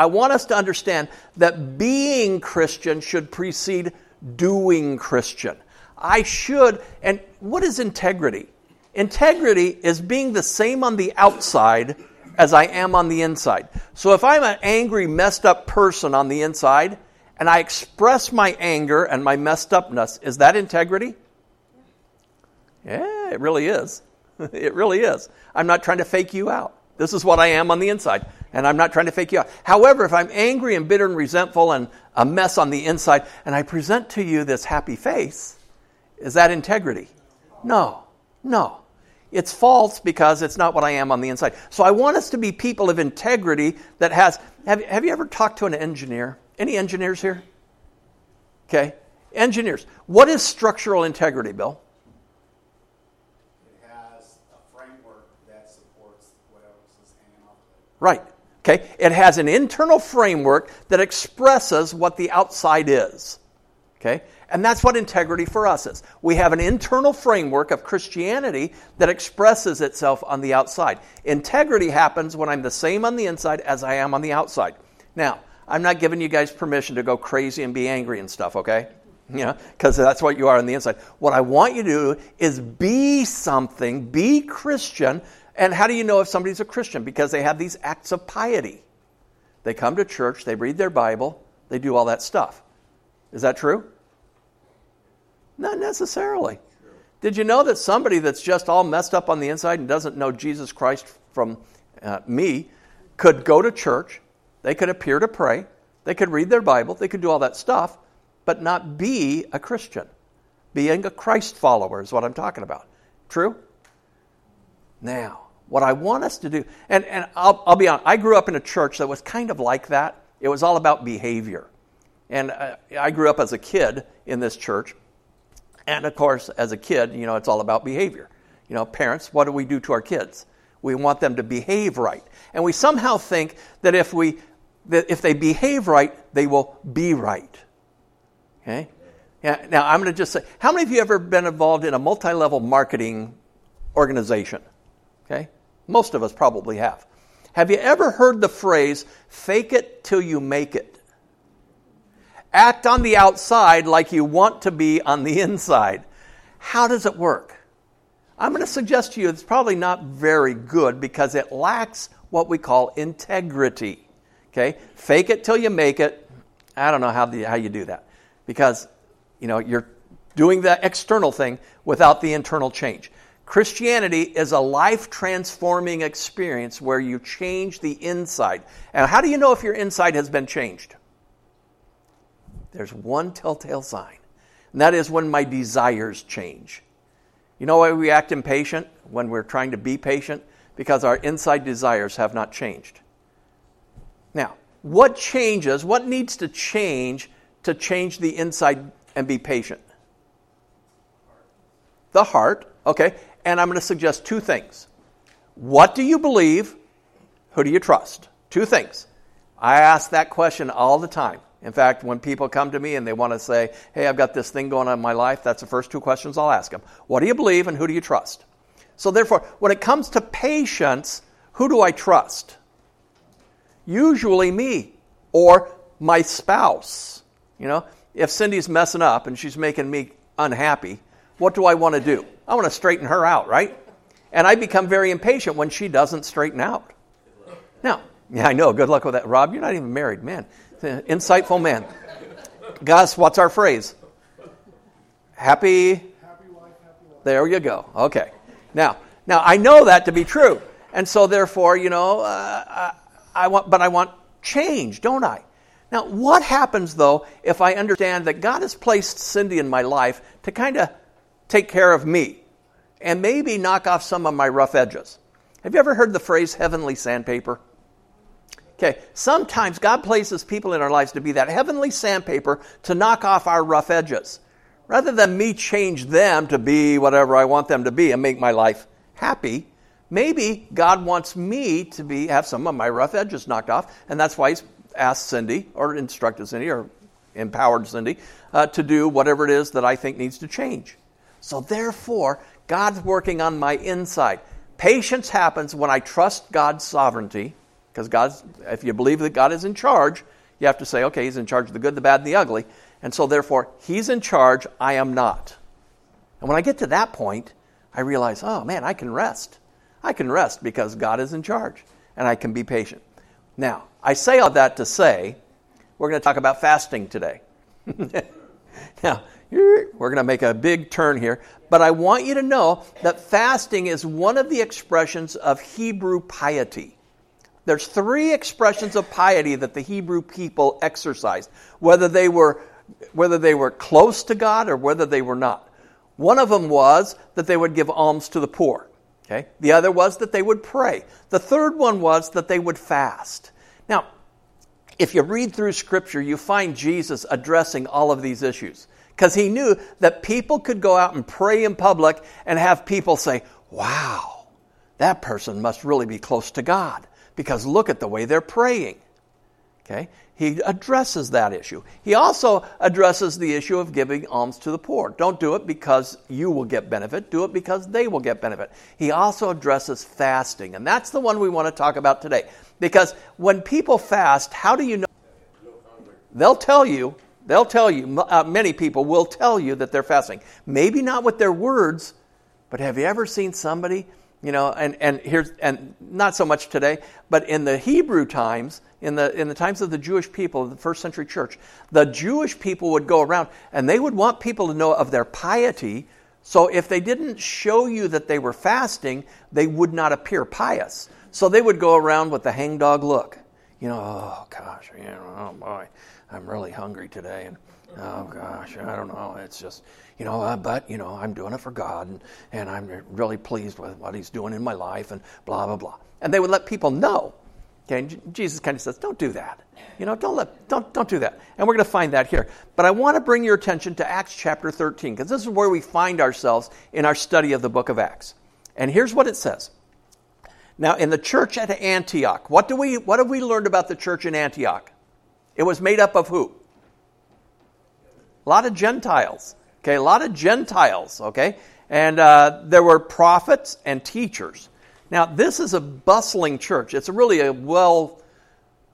I want us to understand that being Christian should precede doing Christian. I should, and what is integrity? Integrity is being the same on the outside as I am on the inside. So if I'm an angry, messed up person on the inside, and I express my anger and my messed upness, is that integrity? Yeah, it really is. it really is. I'm not trying to fake you out. This is what I am on the inside, and I'm not trying to fake you out. However, if I'm angry and bitter and resentful and a mess on the inside, and I present to you this happy face, is that integrity? No, no. It's false because it's not what I am on the inside. So I want us to be people of integrity that has. Have, have you ever talked to an engineer? Any engineers here? Okay. Engineers. What is structural integrity, Bill? Right. Okay? It has an internal framework that expresses what the outside is. Okay? And that's what integrity for us is. We have an internal framework of Christianity that expresses itself on the outside. Integrity happens when I'm the same on the inside as I am on the outside. Now, I'm not giving you guys permission to go crazy and be angry and stuff, okay? Know, because that's what you are on the inside. What I want you to do is be something, be Christian, and how do you know if somebody's a Christian? Because they have these acts of piety. They come to church, they read their Bible, they do all that stuff. Is that true? Not necessarily. Did you know that somebody that's just all messed up on the inside and doesn't know Jesus Christ from uh, me could go to church, they could appear to pray, they could read their Bible, they could do all that stuff, but not be a Christian? Being a Christ follower is what I'm talking about. True? Now, what I want us to do, and, and I'll, I'll be honest, I grew up in a church that was kind of like that. It was all about behavior. And uh, I grew up as a kid in this church. And of course, as a kid, you know, it's all about behavior. You know, parents, what do we do to our kids? We want them to behave right. And we somehow think that if we that if they behave right, they will be right. Okay? Yeah, now I'm going to just say, how many of you have ever been involved in a multi-level marketing organization? Okay? Most of us probably have. Have you ever heard the phrase, fake it till you make it? Act on the outside like you want to be on the inside. How does it work? I'm going to suggest to you it's probably not very good because it lacks what we call integrity. Okay? Fake it till you make it. I don't know how, the, how you do that because you know you're doing the external thing without the internal change. Christianity is a life transforming experience where you change the inside. And how do you know if your inside has been changed? There's one telltale sign, and that is when my desires change. You know why we act impatient when we're trying to be patient? Because our inside desires have not changed. Now, what changes, what needs to change to change the inside and be patient? The heart, okay and I'm going to suggest two things. What do you believe? Who do you trust? Two things. I ask that question all the time. In fact, when people come to me and they want to say, Hey, I've got this thing going on in my life, that's the first two questions I'll ask them. What do you believe and who do you trust? So, therefore, when it comes to patience, who do I trust? Usually me or my spouse. You know, if Cindy's messing up and she's making me unhappy, what do I want to do? I want to straighten her out, right? And I become very impatient when she doesn't straighten out. Now, yeah, I know. Good luck with that. Rob, you're not even married, man. Insightful man. Gus, what's our phrase? Happy. Happy happy. There you go. Okay. Now, now I know that to be true, and so therefore, you know, uh, I, I want, but I want change, don't I? Now, what happens though if I understand that God has placed Cindy in my life to kind of take care of me and maybe knock off some of my rough edges. Have you ever heard the phrase heavenly sandpaper? Okay, sometimes God places people in our lives to be that heavenly sandpaper to knock off our rough edges. Rather than me change them to be whatever I want them to be and make my life happy, maybe God wants me to be have some of my rough edges knocked off, and that's why He's asked Cindy or instructed Cindy or empowered Cindy uh, to do whatever it is that I think needs to change. So therefore, God's working on my inside. Patience happens when I trust God's sovereignty Because God's, if you believe that God is in charge, you have to say, okay, He's in charge of the good, the bad, and the ugly. And so, therefore, He's in charge, I am not. And when I get to that point, I realize, oh man, I can rest. I can rest because God is in charge and I can be patient. Now, I say all that to say we're going to talk about fasting today. now, we're going to make a big turn here, but I want you to know that fasting is one of the expressions of Hebrew piety. There's three expressions of piety that the Hebrew people exercised, whether they were whether they were close to God or whether they were not. One of them was that they would give alms to the poor. Okay? The other was that they would pray. The third one was that they would fast. Now, if you read through Scripture, you find Jesus addressing all of these issues because he knew that people could go out and pray in public and have people say, Wow, that person must really be close to God because look at the way they're praying. Okay? He addresses that issue. He also addresses the issue of giving alms to the poor. Don't do it because you will get benefit, do it because they will get benefit. He also addresses fasting, and that's the one we want to talk about today. Because when people fast, how do you know? They'll tell you, they'll tell you, uh, many people will tell you that they're fasting. Maybe not with their words, but have you ever seen somebody you know, and, and here's and not so much today, but in the Hebrew times, in the in the times of the Jewish people the first century church, the Jewish people would go around and they would want people to know of their piety. So if they didn't show you that they were fasting, they would not appear pious. So they would go around with the hangdog look. You know, oh gosh, know, oh boy, I'm really hungry today, and oh gosh, I don't know. It's just you know, uh, but, you know, I'm doing it for God and, and I'm really pleased with what He's doing in my life and blah, blah, blah. And they would let people know. Okay, and Jesus kind of says, don't do that. You know, don't, let, don't, don't do that. And we're going to find that here. But I want to bring your attention to Acts chapter 13 because this is where we find ourselves in our study of the book of Acts. And here's what it says. Now, in the church at Antioch, what, do we, what have we learned about the church in Antioch? It was made up of who? A lot of Gentiles. Okay, a lot of Gentiles, okay? And uh, there were prophets and teachers. Now, this is a bustling church. It's really a well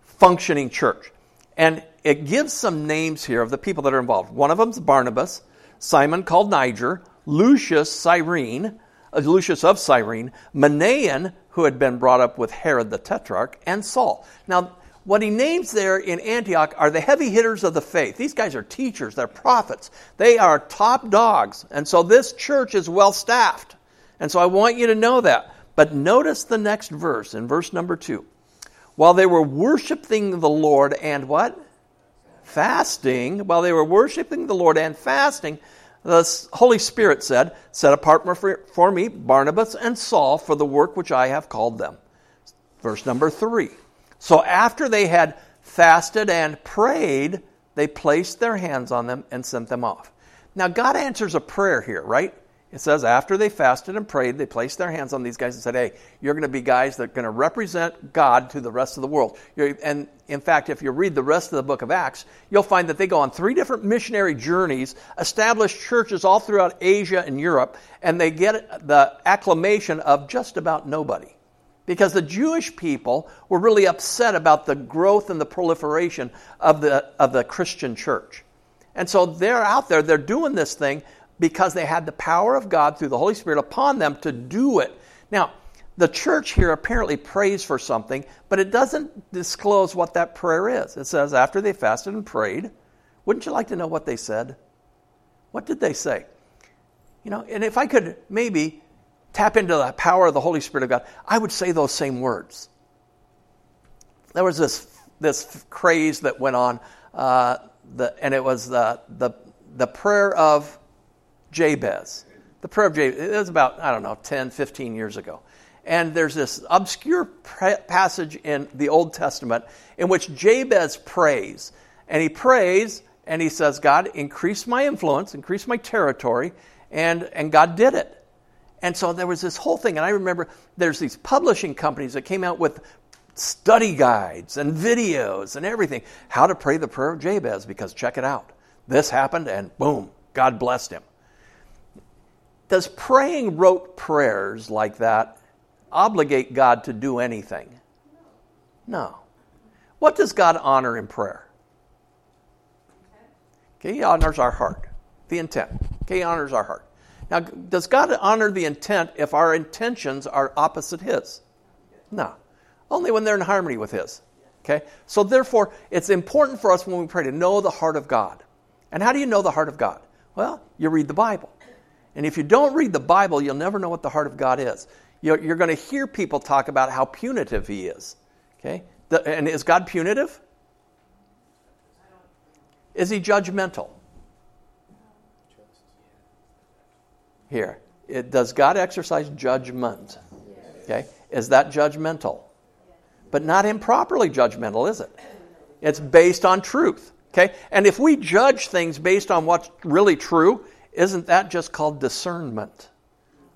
functioning church. And it gives some names here of the people that are involved. One of them is Barnabas, Simon called Niger, Lucius Cyrene, uh, Lucius of Cyrene, Manaen, who had been brought up with Herod the Tetrarch, and Saul. Now, what he names there in Antioch are the heavy hitters of the faith. These guys are teachers, they're prophets, they are top dogs. And so this church is well staffed. And so I want you to know that. But notice the next verse, in verse number two. While they were worshiping the Lord and what? Fasting. While they were worshiping the Lord and fasting, the Holy Spirit said, Set apart for me Barnabas and Saul for the work which I have called them. Verse number three. So after they had fasted and prayed, they placed their hands on them and sent them off. Now, God answers a prayer here, right? It says, after they fasted and prayed, they placed their hands on these guys and said, Hey, you're going to be guys that are going to represent God to the rest of the world. And in fact, if you read the rest of the book of Acts, you'll find that they go on three different missionary journeys, establish churches all throughout Asia and Europe, and they get the acclamation of just about nobody because the Jewish people were really upset about the growth and the proliferation of the, of the Christian church. And so they're out there, they're doing this thing because they had the power of God through the Holy Spirit upon them to do it. Now, the church here apparently prays for something, but it doesn't disclose what that prayer is. It says, after they fasted and prayed, wouldn't you like to know what they said? What did they say? You know, and if I could maybe tap into the power of the Holy Spirit of God, I would say those same words. There was this, this craze that went on, uh, the, and it was the, the, the prayer of Jabez. The prayer of Jabez, it was about, I don't know, 10, 15 years ago. And there's this obscure passage in the Old Testament in which Jabez prays. And he prays and he says, God, increase my influence, increase my territory. And, and God did it. And so there was this whole thing. And I remember there's these publishing companies that came out with study guides and videos and everything. How to pray the prayer of Jabez, because check it out. This happened and boom, God blessed him. Does praying rote prayers like that obligate God to do anything? No. What does God honor in prayer? Okay, He honors our heart, the intent. Okay, He honors our heart. Now, does God honor the intent if our intentions are opposite His? No. Only when they're in harmony with His. Okay? So, therefore, it's important for us when we pray to know the heart of God. And how do you know the heart of God? Well, you read the Bible. And if you don't read the Bible, you'll never know what the heart of God is. You're, you're going to hear people talk about how punitive He is. Okay? The, and is God punitive? Is He judgmental? Here. It, does God exercise judgment? Okay? Is that judgmental? But not improperly judgmental, is it? It's based on truth. Okay? And if we judge things based on what's really true, isn't that just called discernment?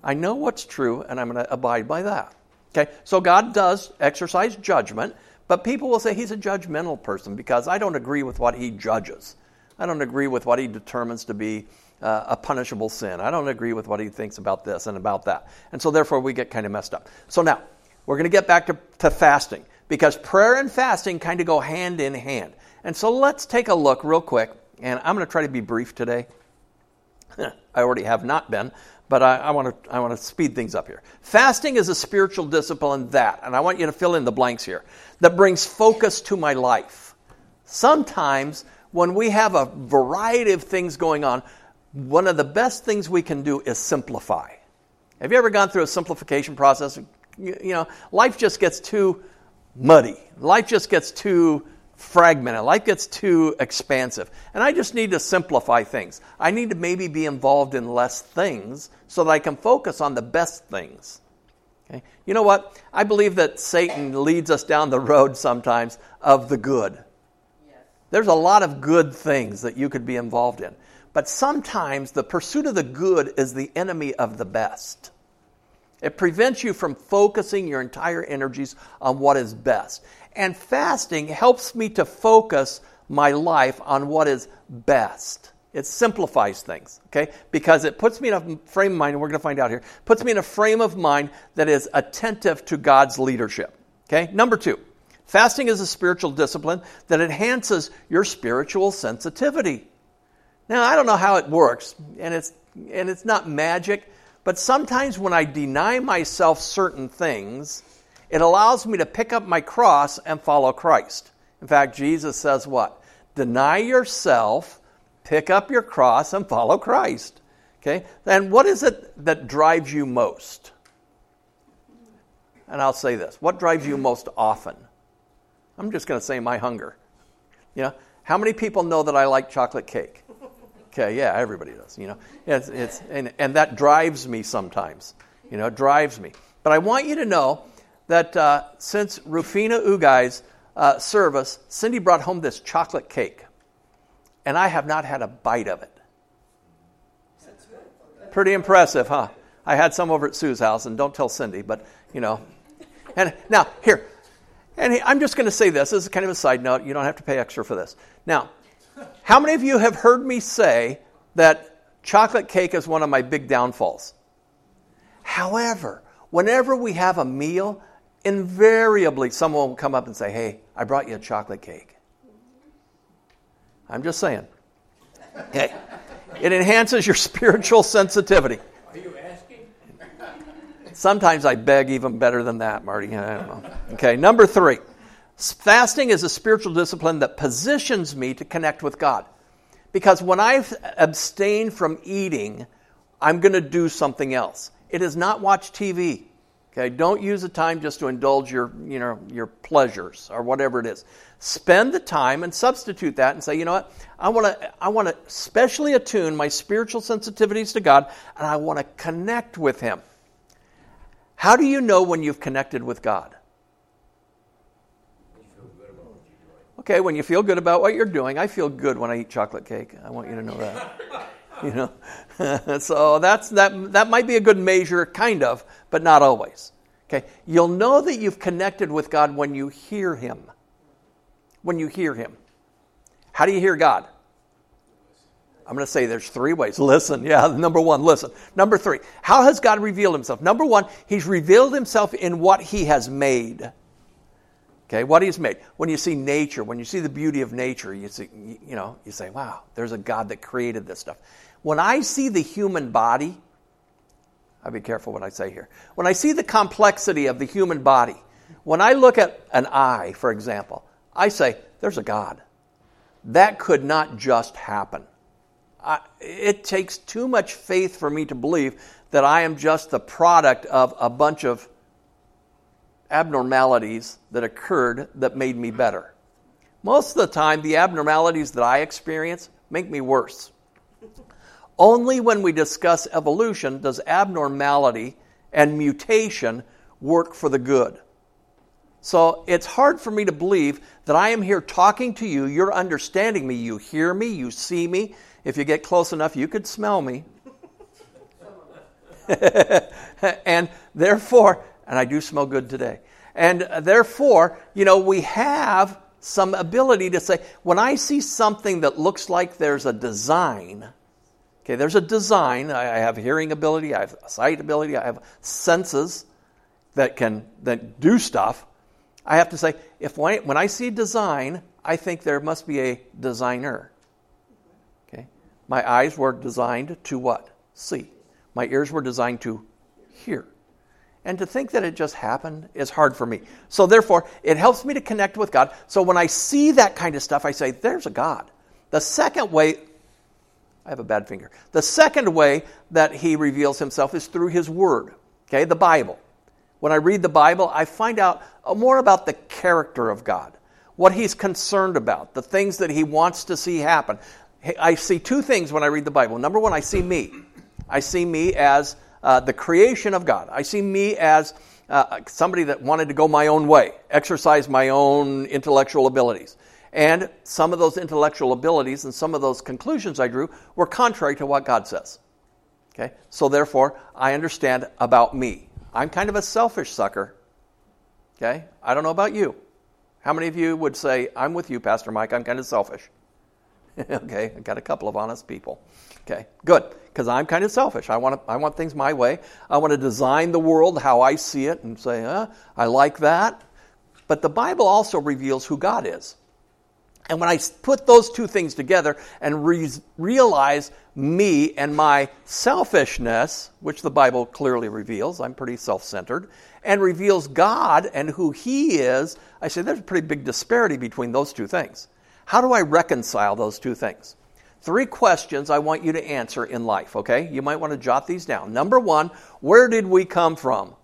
I know what's true and I'm going to abide by that. Okay? So God does exercise judgment, but people will say he's a judgmental person because I don't agree with what he judges. I don't agree with what he determines to be uh, a punishable sin. I don't agree with what he thinks about this and about that. And so therefore we get kind of messed up. So now, we're going to get back to, to fasting because prayer and fasting kind of go hand in hand. And so let's take a look real quick, and I'm going to try to be brief today. I already have not been, but I, I, want to, I want to speed things up here. Fasting is a spiritual discipline that, and I want you to fill in the blanks here, that brings focus to my life. Sometimes when we have a variety of things going on, one of the best things we can do is simplify. Have you ever gone through a simplification process? You, know, life just gets too muddy. Life just gets too fragmented. Life gets too expansive. And I just need to simplify things. I need to maybe be involved in less things so that I can focus on the best things. Okay? You know what? I believe that Satan leads us down the road sometimes of the good. Yes. There's a lot of good things that you could be involved in. But sometimes the pursuit of the good is the enemy of the best. It prevents you from focusing your entire energies on what is best. And fasting helps me to focus my life on what is best. It simplifies things, okay? Because it puts me in a frame of mind, and we're going to find out here, puts me in a frame of mind that is attentive to God's leadership. Okay? Number two, fasting is a spiritual discipline that enhances your spiritual sensitivity. Now, I don't know how it works, and it's, and it's not magic, but sometimes when I deny myself certain things, it allows me to pick up my cross and follow Christ. In fact, Jesus says what? Deny yourself, pick up your cross, and follow Christ. Okay? Then what is it that drives you most? And I'll say this what drives you most often? I'm just going to say my hunger. You know, how many people know that I like chocolate cake? Okay, yeah, everybody does. You know, it's, it's and, and that drives me sometimes. You know, it drives me. But I want you to know that uh, since Rufina Ugai's uh, service, Cindy brought home this chocolate cake, and I have not had a bite of it. Pretty impressive, huh? I had some over at Sue's house, and don't tell Cindy, but you know. And now here, and I'm just going to say this. This is kind of a side note. You don't have to pay extra for this. Now, how many of you have heard me say that chocolate cake is one of my big downfalls? However, whenever we have a meal, invariably someone will come up and say, Hey, I brought you a chocolate cake. I'm just saying. Hey, it enhances your spiritual sensitivity. Are you asking? Sometimes I beg even better than that, Marty. I don't know. Okay, number three. Fasting is a spiritual discipline that positions me to connect with God. Because when I abstain from eating, I'm going to do something else. It is not watch TV. Okay, don't use the time just to indulge your, you know, your pleasures or whatever it is. Spend the time and substitute that and say, you know what? I want to I want to specially attune my spiritual sensitivities to God and I want to connect with him. How do you know when you've connected with God? Okay, when you feel good about what you're doing, I feel good when I eat chocolate cake. I want you to know that. you know, so that's that. That might be a good measure, kind of, but not always. Okay, you'll know that you've connected with God when you hear Him. When you hear Him, how do you hear God? I'm going to say there's three ways. Listen, yeah. Number one, listen. Number three, how has God revealed Himself? Number one, He's revealed Himself in what He has made. Okay, what he's made. When you see nature, when you see the beauty of nature, you see, you know, you say, "Wow, there's a God that created this stuff." When I see the human body, I'll be careful what I say here. When I see the complexity of the human body, when I look at an eye, for example, I say, "There's a God." That could not just happen. I, it takes too much faith for me to believe that I am just the product of a bunch of abnormalities that occurred that made me better. Most of the time, the abnormalities that I experience make me worse. Only when we discuss evolution does abnormality and mutation work for the good. So it's hard for me to believe that I am here talking to you, you're understanding me, you hear me, you see me. If you get close enough, you could smell me. and therefore, and I do smell good today. And therefore, you know, we have some ability to say, when I see something that looks like there's a design, okay, there's a design. I have hearing ability, I have sight ability, I have senses that can that do stuff. I have to say, if when when I see design, I think there must be a designer. Okay? My eyes were designed to what? See. My ears were designed to hear. And to think that it just happened is hard for me. So, therefore, it helps me to connect with God. So, when I see that kind of stuff, I say, there's a God. The second way, I have a bad finger. The second way that He reveals Himself is through His Word, okay, the Bible. When I read the Bible, I find out uh, more about the character of God, what He's concerned about, the things that He wants to see happen. I see two things when I read the Bible. Number one, I see me. I see me as uh, the creation of God. I see me as uh, somebody that wanted to go my own way, exercise my own intellectual abilities. And some of those intellectual abilities and some of those conclusions I drew were contrary to what God says. Okay? So therefore, I understand about me. I'm kind of a selfish sucker. Okay? I don't know about you. How many of you would say, I'm with you, Pastor Mike, I'm kind of selfish? okay, I got a couple of honest people. Okay, good. Because I'm kind of selfish. I want, to, I want things my way. I want to design the world how I see it and say, I like that. But the Bible also reveals who God is. And when I put those two things together and re- realize me and my selfishness, which the Bible clearly reveals, I'm pretty self centered, and reveals God and who He is, I say there's a pretty big disparity between those two things. How do I reconcile those two things? Three questions I want you to answer in life, okay? You might want to jot these down. Number one, where did we come from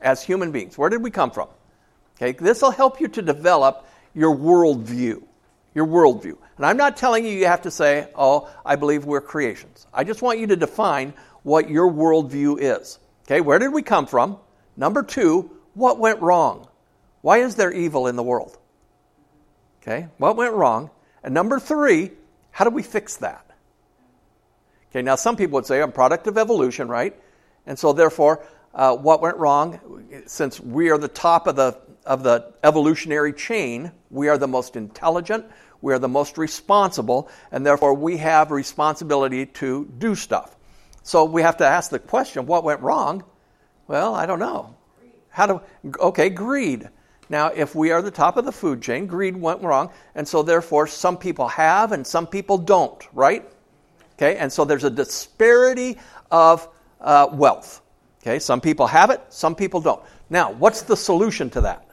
as human beings? Where did we come from? Okay, this will help you to develop your worldview. Your worldview. And I'm not telling you you have to say, oh, I believe we're creations. I just want you to define what your worldview is. Okay, where did we come from? Number two, what went wrong? Why is there evil in the world? Okay, what went wrong? And number three, how do we fix that? Okay, now some people would say I'm product of evolution, right? And so therefore, uh, what went wrong? Since we are the top of the of the evolutionary chain, we are the most intelligent, we are the most responsible, and therefore we have responsibility to do stuff. So we have to ask the question, what went wrong? Well, I don't know. How do okay, greed. Now, if we are the top of the food chain, greed went wrong, and so therefore some people have and some people don't, right? Okay, and so there's a disparity of uh, wealth. Okay, some people have it, some people don't. Now, what's the solution to that?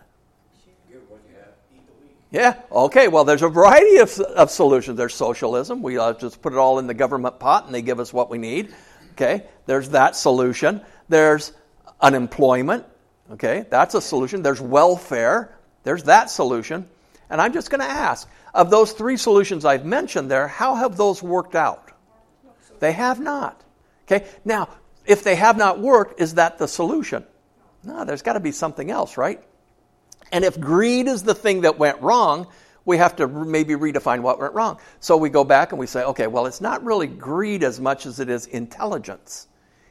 Yeah, okay, well, there's a variety of, of solutions. There's socialism. We uh, just put it all in the government pot and they give us what we need. Okay, there's that solution. There's unemployment. Okay, that's a solution. There's welfare. There's that solution. And I'm just going to ask of those three solutions I've mentioned there, how have those worked out? They have not. Okay, now, if they have not worked, is that the solution? No, there's got to be something else, right? And if greed is the thing that went wrong, we have to maybe redefine what went wrong. So we go back and we say, okay, well, it's not really greed as much as it is intelligence.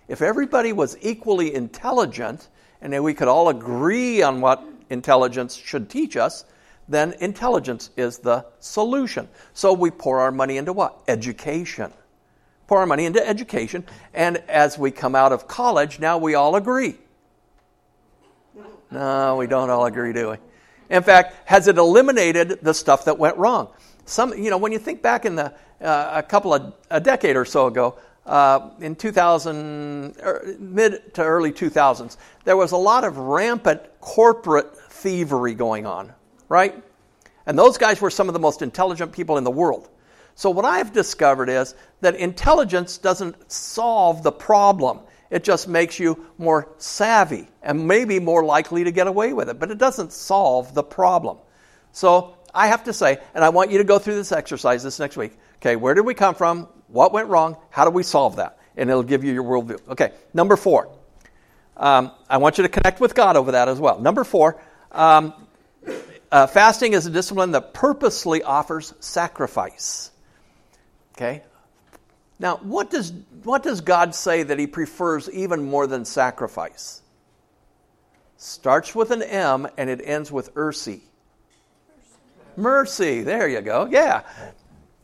If everybody was equally intelligent, and we could all agree on what intelligence should teach us, then intelligence is the solution. So we pour our money into what? Education. Pour our money into education, and as we come out of college, now we all agree. No, we don't all agree, do we? In fact, has it eliminated the stuff that went wrong? Some, you know, when you think back in the uh, a couple of a decade or so ago, uh, in 2000, er, mid to early 2000s, there was a lot of rampant corporate thievery going on, right? And those guys were some of the most intelligent people in the world. So, what I've discovered is that intelligence doesn't solve the problem. It just makes you more savvy and maybe more likely to get away with it, but it doesn't solve the problem. So, I have to say, and I want you to go through this exercise this next week. Okay, where did we come from? What went wrong? How do we solve that? And it'll give you your worldview. Okay, number four. Um, I want you to connect with God over that as well. Number four, um, uh, fasting is a discipline that purposely offers sacrifice. Okay? Now, what does, what does God say that He prefers even more than sacrifice? Starts with an M and it ends with Ursi. Mercy. There you go. Yeah.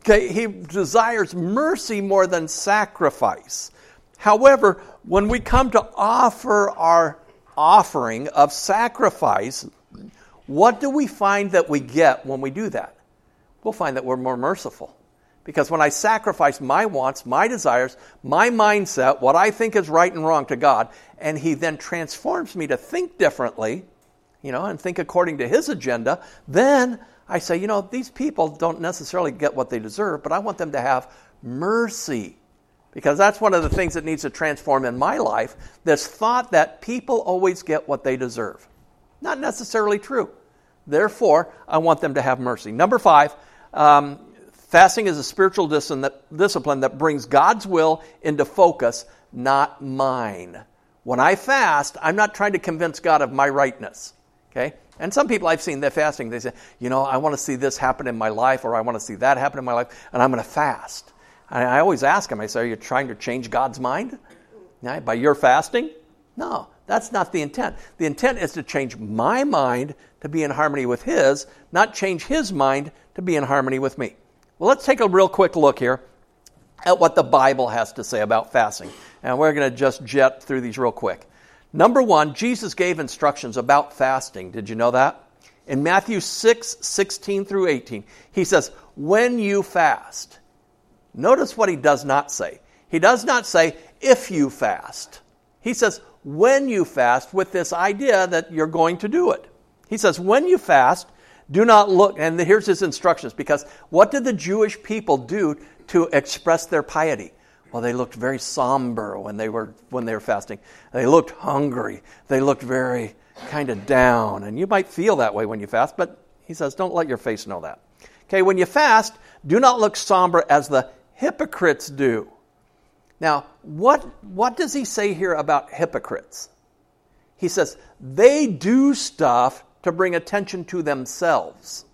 Okay, he desires mercy more than sacrifice. However, when we come to offer our offering of sacrifice, what do we find that we get when we do that? We'll find that we're more merciful. Because when I sacrifice my wants, my desires, my mindset, what I think is right and wrong to God, and He then transforms me to think differently, you know, and think according to His agenda, then I say, you know, these people don't necessarily get what they deserve, but I want them to have mercy. Because that's one of the things that needs to transform in my life this thought that people always get what they deserve. Not necessarily true. Therefore, I want them to have mercy. Number five, um, Fasting is a spiritual discipline that brings God's will into focus, not mine. When I fast, I'm not trying to convince God of my rightness. Okay? And some people I've seen, they're fasting, they say, you know, I want to see this happen in my life, or I want to see that happen in my life, and I'm going to fast. And I always ask them, I say, are you trying to change God's mind? By your fasting? No, that's not the intent. The intent is to change my mind to be in harmony with His, not change His mind to be in harmony with me. Well, let's take a real quick look here at what the Bible has to say about fasting. And we're going to just jet through these real quick. Number one, Jesus gave instructions about fasting. Did you know that? In Matthew 6, 16 through 18, he says, When you fast. Notice what he does not say. He does not say, if you fast. He says, when you fast, with this idea that you're going to do it. He says, when you fast, do not look, and here's his instructions because what did the Jewish people do to express their piety? Well, they looked very somber when they were when they were fasting. They looked hungry. They looked very kind of down. And you might feel that way when you fast, but he says, don't let your face know that. Okay, when you fast, do not look somber as the hypocrites do. Now, what, what does he say here about hypocrites? He says, they do stuff to bring attention to themselves.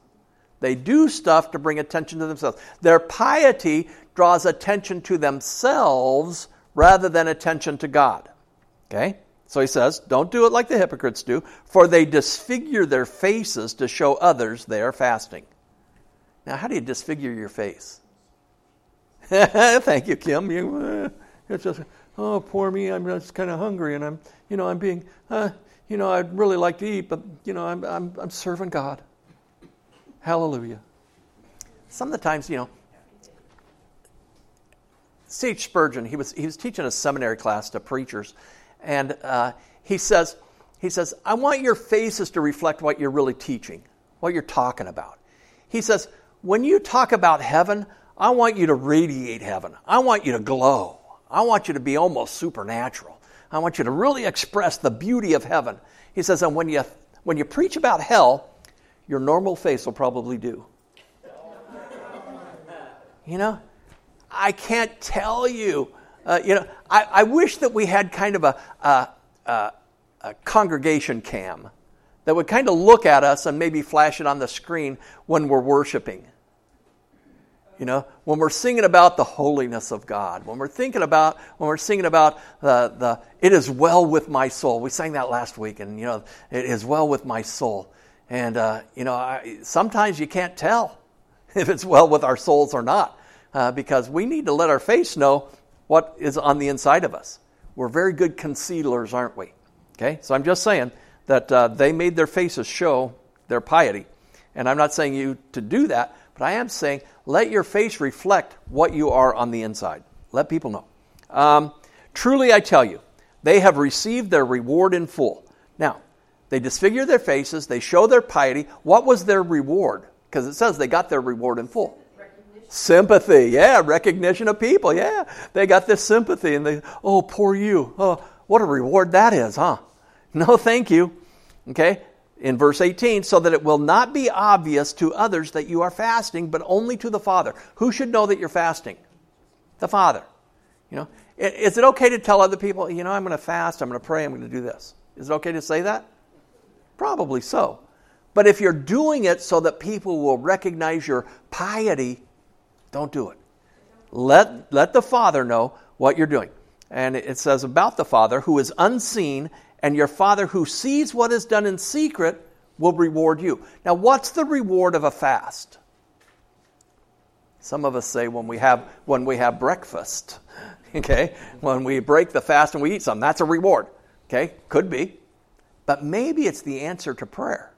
They do stuff to bring attention to themselves. Their piety draws attention to themselves rather than attention to God. Okay? So he says, don't do it like the hypocrites do, for they disfigure their faces to show others they are fasting. Now, how do you disfigure your face? Thank you, Kim. You, uh, it's just, oh, poor me. I'm just kind of hungry, and I'm, you know, I'm being, uh, you know, I'd really like to eat, but, you know, I'm, I'm, I'm serving God. Hallelujah. Some of the times, you know, C.H. Spurgeon, he was, he was teaching a seminary class to preachers, and uh, he says, he says, I want your faces to reflect what you're really teaching, what you're talking about. He says, when you talk about heaven, I want you to radiate heaven. I want you to glow. I want you to be almost supernatural. I want you to really express the beauty of heaven. He says, and when you, when you preach about hell, your normal face will probably do. You know, I can't tell you. Uh, you know, I, I, wish that we had kind of a, a, a, a congregation cam that would kind of look at us and maybe flash it on the screen when we're worshiping. You know, when we're singing about the holiness of God, when we're thinking about, when we're singing about the, the it is well with my soul. We sang that last week, and, you know, it is well with my soul. And, uh, you know, I, sometimes you can't tell if it's well with our souls or not, uh, because we need to let our face know what is on the inside of us. We're very good concealers, aren't we? Okay, so I'm just saying that uh, they made their faces show their piety. And I'm not saying you to do that, but I am saying let your face reflect what you are on the inside. Let people know. Um, Truly, I tell you, they have received their reward in full. Now, they disfigure their faces, they show their piety. What was their reward? Because it says they got their reward in full. Sympathy, yeah, recognition of people, yeah. They got this sympathy and they, oh, poor you. Oh, what a reward that is, huh? No, thank you. Okay? In verse 18, so that it will not be obvious to others that you are fasting, but only to the Father. Who should know that you're fasting? The Father. You know, is it okay to tell other people, you know, I'm going to fast, I'm going to pray, I'm going to do this? Is it okay to say that? Probably so. But if you're doing it so that people will recognize your piety, don't do it. Let, let the Father know what you're doing. And it says about the Father who is unseen, and your Father who sees what is done in secret will reward you. Now, what's the reward of a fast? Some of us say when we have, when we have breakfast. okay? When we break the fast and we eat some, that's a reward, okay? Could be. But maybe it's the answer to prayer.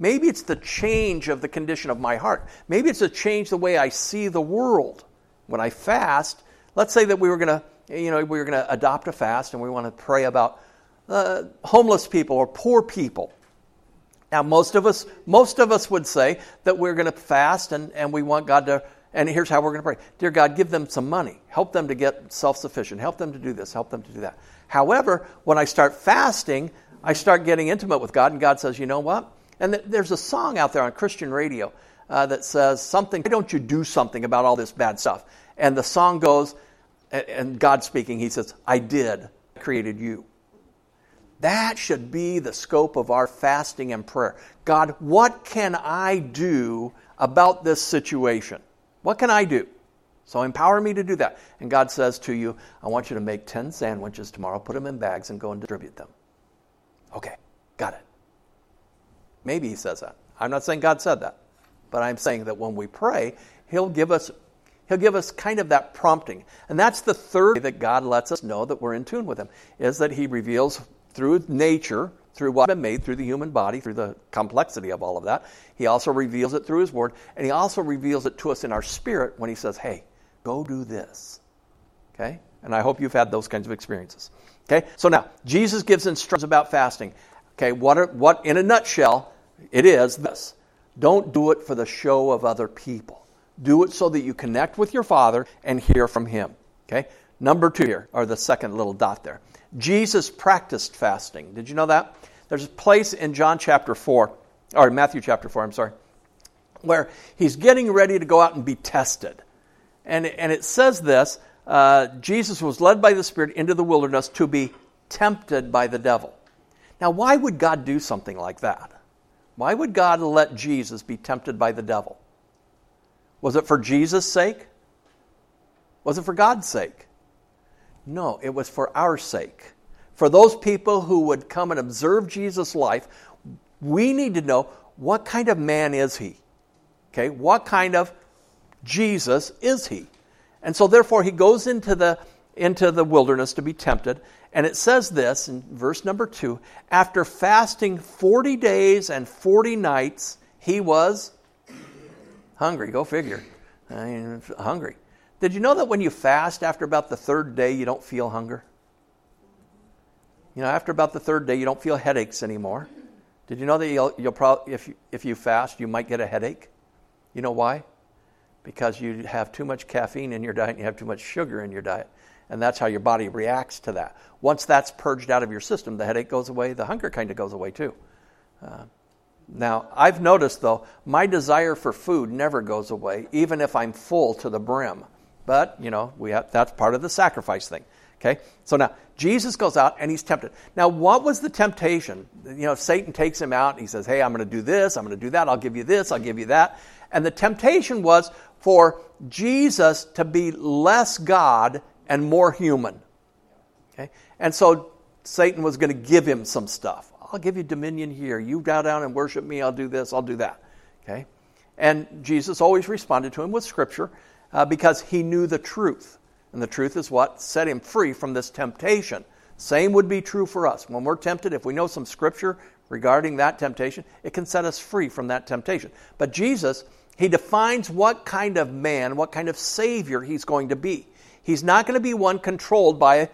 Maybe it's the change of the condition of my heart. Maybe it's a change the way I see the world. When I fast, let's say that we were going to, you know, we were going to adopt a fast and we want to pray about uh, homeless people or poor people. Now, most of us, most of us would say that we're going to fast and, and we want God to and here's how we're going to pray Dear God, give them some money. Help them to get self sufficient. Help them to do this. Help them to do that. However, when I start fasting, I start getting intimate with God, and God says, You know what? And th- there's a song out there on Christian radio uh, that says something, Why don't you do something about all this bad stuff? And the song goes, and God speaking, He says, I did. I created you. That should be the scope of our fasting and prayer. God, what can I do about this situation? What can I do? So empower me to do that. And God says to you, I want you to make 10 sandwiches tomorrow, put them in bags, and go and distribute them. Okay, got it. Maybe He says that. I'm not saying God said that, but I'm saying that when we pray, He'll give us. He'll give us kind of that prompting. And that's the third way that God lets us know that we're in tune with Him, is that He reveals through nature through what's been made, through the human body, through the complexity of all of that. He also reveals it through His Word, and He also reveals it to us in our spirit when He says, hey, go do this. Okay? And I hope you've had those kinds of experiences. Okay? So now, Jesus gives instructions about fasting. Okay, what, what in a nutshell, it is this don't do it for the show of other people. Do it so that you connect with your Father and hear from Him. Okay? Number two here, or the second little dot there. Jesus practiced fasting. Did you know that? There's a place in John chapter 4, or Matthew chapter 4, I'm sorry, where he's getting ready to go out and be tested. And, and it says this uh, Jesus was led by the Spirit into the wilderness to be tempted by the devil. Now, why would God do something like that? Why would God let Jesus be tempted by the devil? Was it for Jesus' sake? Was it for God's sake? No, it was for our sake. For those people who would come and observe Jesus' life, we need to know what kind of man is he? Okay, what kind of Jesus is he? And so therefore he goes into the into the wilderness to be tempted, and it says this in verse number 2, after fasting 40 days and 40 nights, he was hungry. Go figure. I mean, hungry. Did you know that when you fast, after about the third day, you don't feel hunger? You know, after about the third day, you don't feel headaches anymore. Did you know that you'll, you'll probably, if you, if you fast, you might get a headache? You know why? Because you have too much caffeine in your diet and you have too much sugar in your diet. And that's how your body reacts to that. Once that's purged out of your system, the headache goes away, the hunger kind of goes away too. Uh, now, I've noticed though, my desire for food never goes away, even if I'm full to the brim. But, you know, we have, that's part of the sacrifice thing. Okay? So now, Jesus goes out and he's tempted. Now, what was the temptation? You know, Satan takes him out. He says, Hey, I'm going to do this. I'm going to do that. I'll give you this. I'll give you that. And the temptation was for Jesus to be less God and more human. Okay? And so Satan was going to give him some stuff. I'll give you dominion here. You bow down and worship me. I'll do this. I'll do that. Okay? And Jesus always responded to him with scripture uh, because he knew the truth. And the truth is what set him free from this temptation. Same would be true for us. When we're tempted, if we know some scripture regarding that temptation, it can set us free from that temptation. But Jesus, he defines what kind of man, what kind of savior he's going to be. He's not going to be one controlled by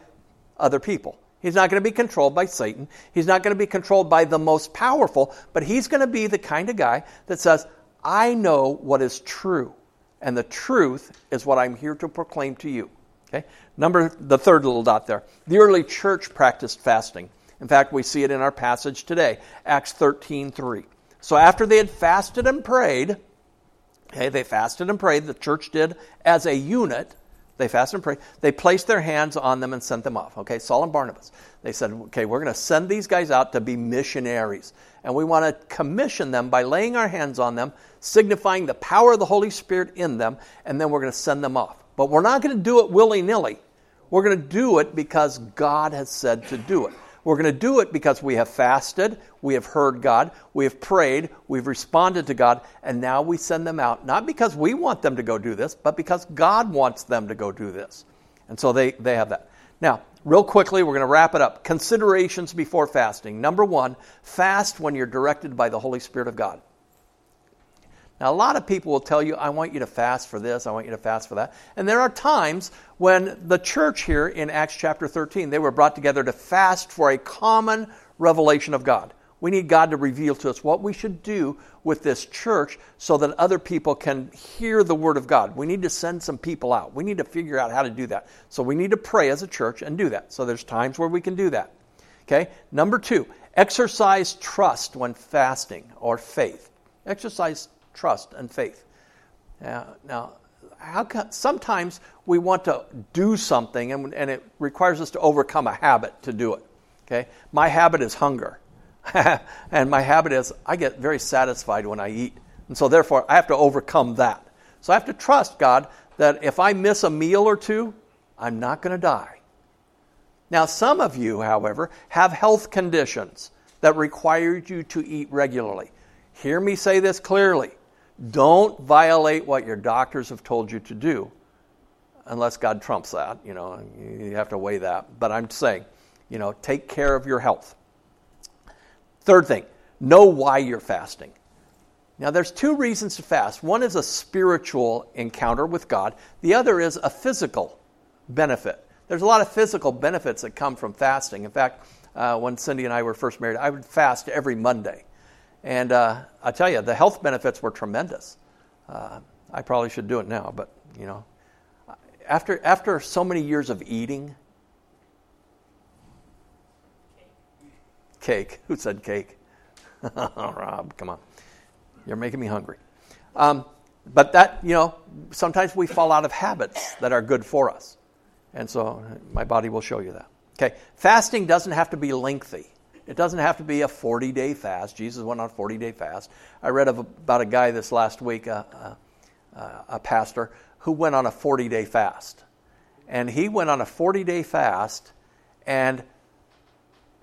other people. He's not going to be controlled by Satan. He's not going to be controlled by the most powerful, but he's going to be the kind of guy that says, I know what is true, and the truth is what I'm here to proclaim to you. Okay? Number the third little dot there. The early church practiced fasting. In fact, we see it in our passage today, Acts 13:3. So after they had fasted and prayed, okay, they fasted and prayed, the church did as a unit, they fasted and prayed. They placed their hands on them and sent them off. Okay, Saul and Barnabas. They said, okay, we're going to send these guys out to be missionaries. And we want to commission them by laying our hands on them, signifying the power of the Holy Spirit in them, and then we're going to send them off. But we're not going to do it willy nilly. We're going to do it because God has said to do it. We're going to do it because we have fasted, we have heard God, we have prayed, we've responded to God, and now we send them out, not because we want them to go do this, but because God wants them to go do this. And so they, they have that. Now, real quickly, we're going to wrap it up. Considerations before fasting. Number one, fast when you're directed by the Holy Spirit of God. Now, a lot of people will tell you, I want you to fast for this, I want you to fast for that. And there are times when the church here in Acts chapter 13, they were brought together to fast for a common revelation of God. We need God to reveal to us what we should do with this church so that other people can hear the Word of God. We need to send some people out. We need to figure out how to do that. So we need to pray as a church and do that. So there's times where we can do that. Okay? Number two, exercise trust when fasting or faith. Exercise trust and faith. Now, now how sometimes we want to do something and, and it requires us to overcome a habit to do it. Okay? My habit is hunger. and my habit is I get very satisfied when I eat. And so therefore I have to overcome that. So I have to trust God that if I miss a meal or two, I'm not going to die. Now, some of you, however, have health conditions that require you to eat regularly. Hear me say this clearly. Don't violate what your doctors have told you to do unless God trumps that. You know, you have to weigh that. But I'm saying, you know, take care of your health. Third thing, know why you're fasting. Now, there's two reasons to fast. One is a spiritual encounter with God, the other is a physical benefit. There's a lot of physical benefits that come from fasting. In fact, uh, when Cindy and I were first married, I would fast every Monday. And uh, I tell you, the health benefits were tremendous. Uh, I probably should do it now, but you know, after after so many years of eating, cake. Who said cake? Rob, come on, you're making me hungry. Um, but that you know, sometimes we fall out of habits that are good for us, and so my body will show you that. Okay, fasting doesn't have to be lengthy. It doesn't have to be a 40 day fast. Jesus went on a 40 day fast. I read of, about a guy this last week, a, a, a pastor, who went on a 40 day fast. And he went on a 40 day fast, and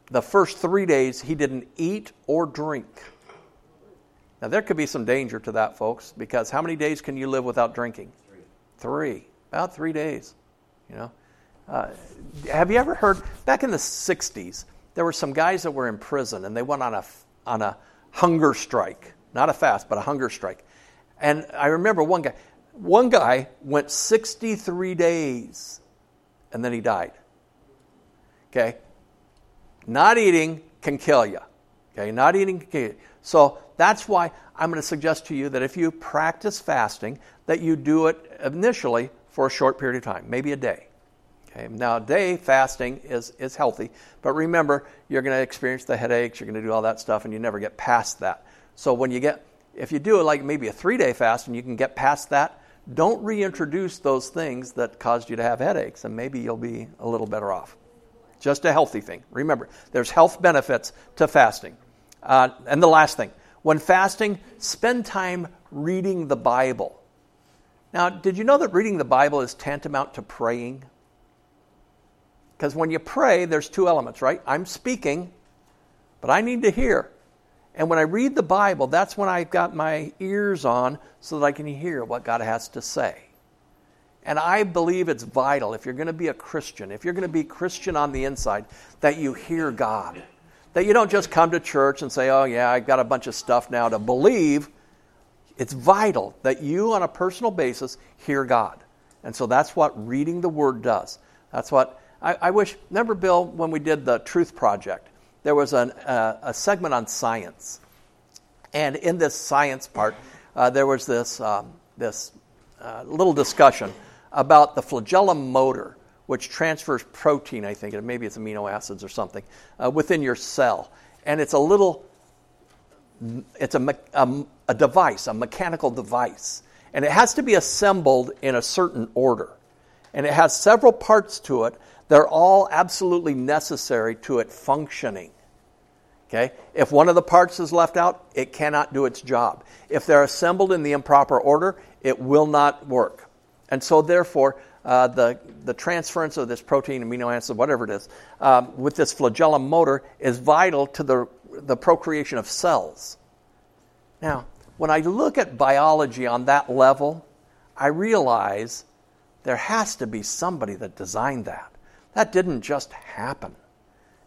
the first three days he didn't eat or drink. Now, there could be some danger to that, folks, because how many days can you live without drinking? Three. Three. About three days. You know, uh, have you ever heard back in the '60s? There were some guys that were in prison and they went on a, on a hunger strike. Not a fast, but a hunger strike. And I remember one guy, one guy went 63 days and then he died. Okay? Not eating can kill you. Okay? Not eating can kill you. So that's why I'm going to suggest to you that if you practice fasting, that you do it initially for a short period of time, maybe a day. Okay, now day fasting is, is healthy, but remember, you're going to experience the headaches, you're going to do all that stuff, and you never get past that. So when you get, if you do like maybe a three day fast and you can get past that, don't reintroduce those things that caused you to have headaches, and maybe you'll be a little better off. Just a healthy thing. Remember, there's health benefits to fasting. Uh, and the last thing, when fasting, spend time reading the Bible. Now, did you know that reading the Bible is tantamount to praying? Because when you pray, there's two elements, right? I'm speaking, but I need to hear. And when I read the Bible, that's when I've got my ears on so that I can hear what God has to say. And I believe it's vital if you're going to be a Christian, if you're going to be Christian on the inside, that you hear God. That you don't just come to church and say, oh, yeah, I've got a bunch of stuff now to believe. It's vital that you, on a personal basis, hear God. And so that's what reading the Word does. That's what I, I wish. Remember, Bill, when we did the Truth Project, there was an, uh, a segment on science. And in this science part, uh, there was this, um, this uh, little discussion about the flagellum motor, which transfers protein, I think, and maybe it's amino acids or something, uh, within your cell. And it's a little, it's a, a, a device, a mechanical device. And it has to be assembled in a certain order. And it has several parts to it. They're all absolutely necessary to it functioning. Okay? If one of the parts is left out, it cannot do its job. If they're assembled in the improper order, it will not work. And so, therefore, uh, the, the transference of this protein, amino acid, whatever it is, um, with this flagellum motor is vital to the, the procreation of cells. Now, when I look at biology on that level, I realize there has to be somebody that designed that. That didn't just happen.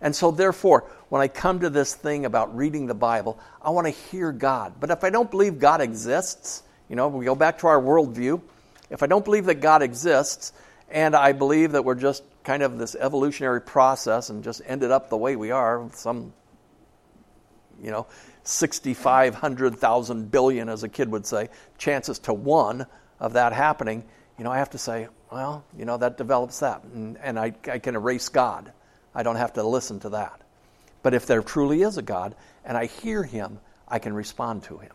And so, therefore, when I come to this thing about reading the Bible, I want to hear God. But if I don't believe God exists, you know, we go back to our worldview. If I don't believe that God exists, and I believe that we're just kind of this evolutionary process and just ended up the way we are, some, you know, 6,500,000 billion, as a kid would say, chances to one of that happening, you know, I have to say, well, you know, that develops that. And, and I, I can erase God. I don't have to listen to that. But if there truly is a God and I hear him, I can respond to him.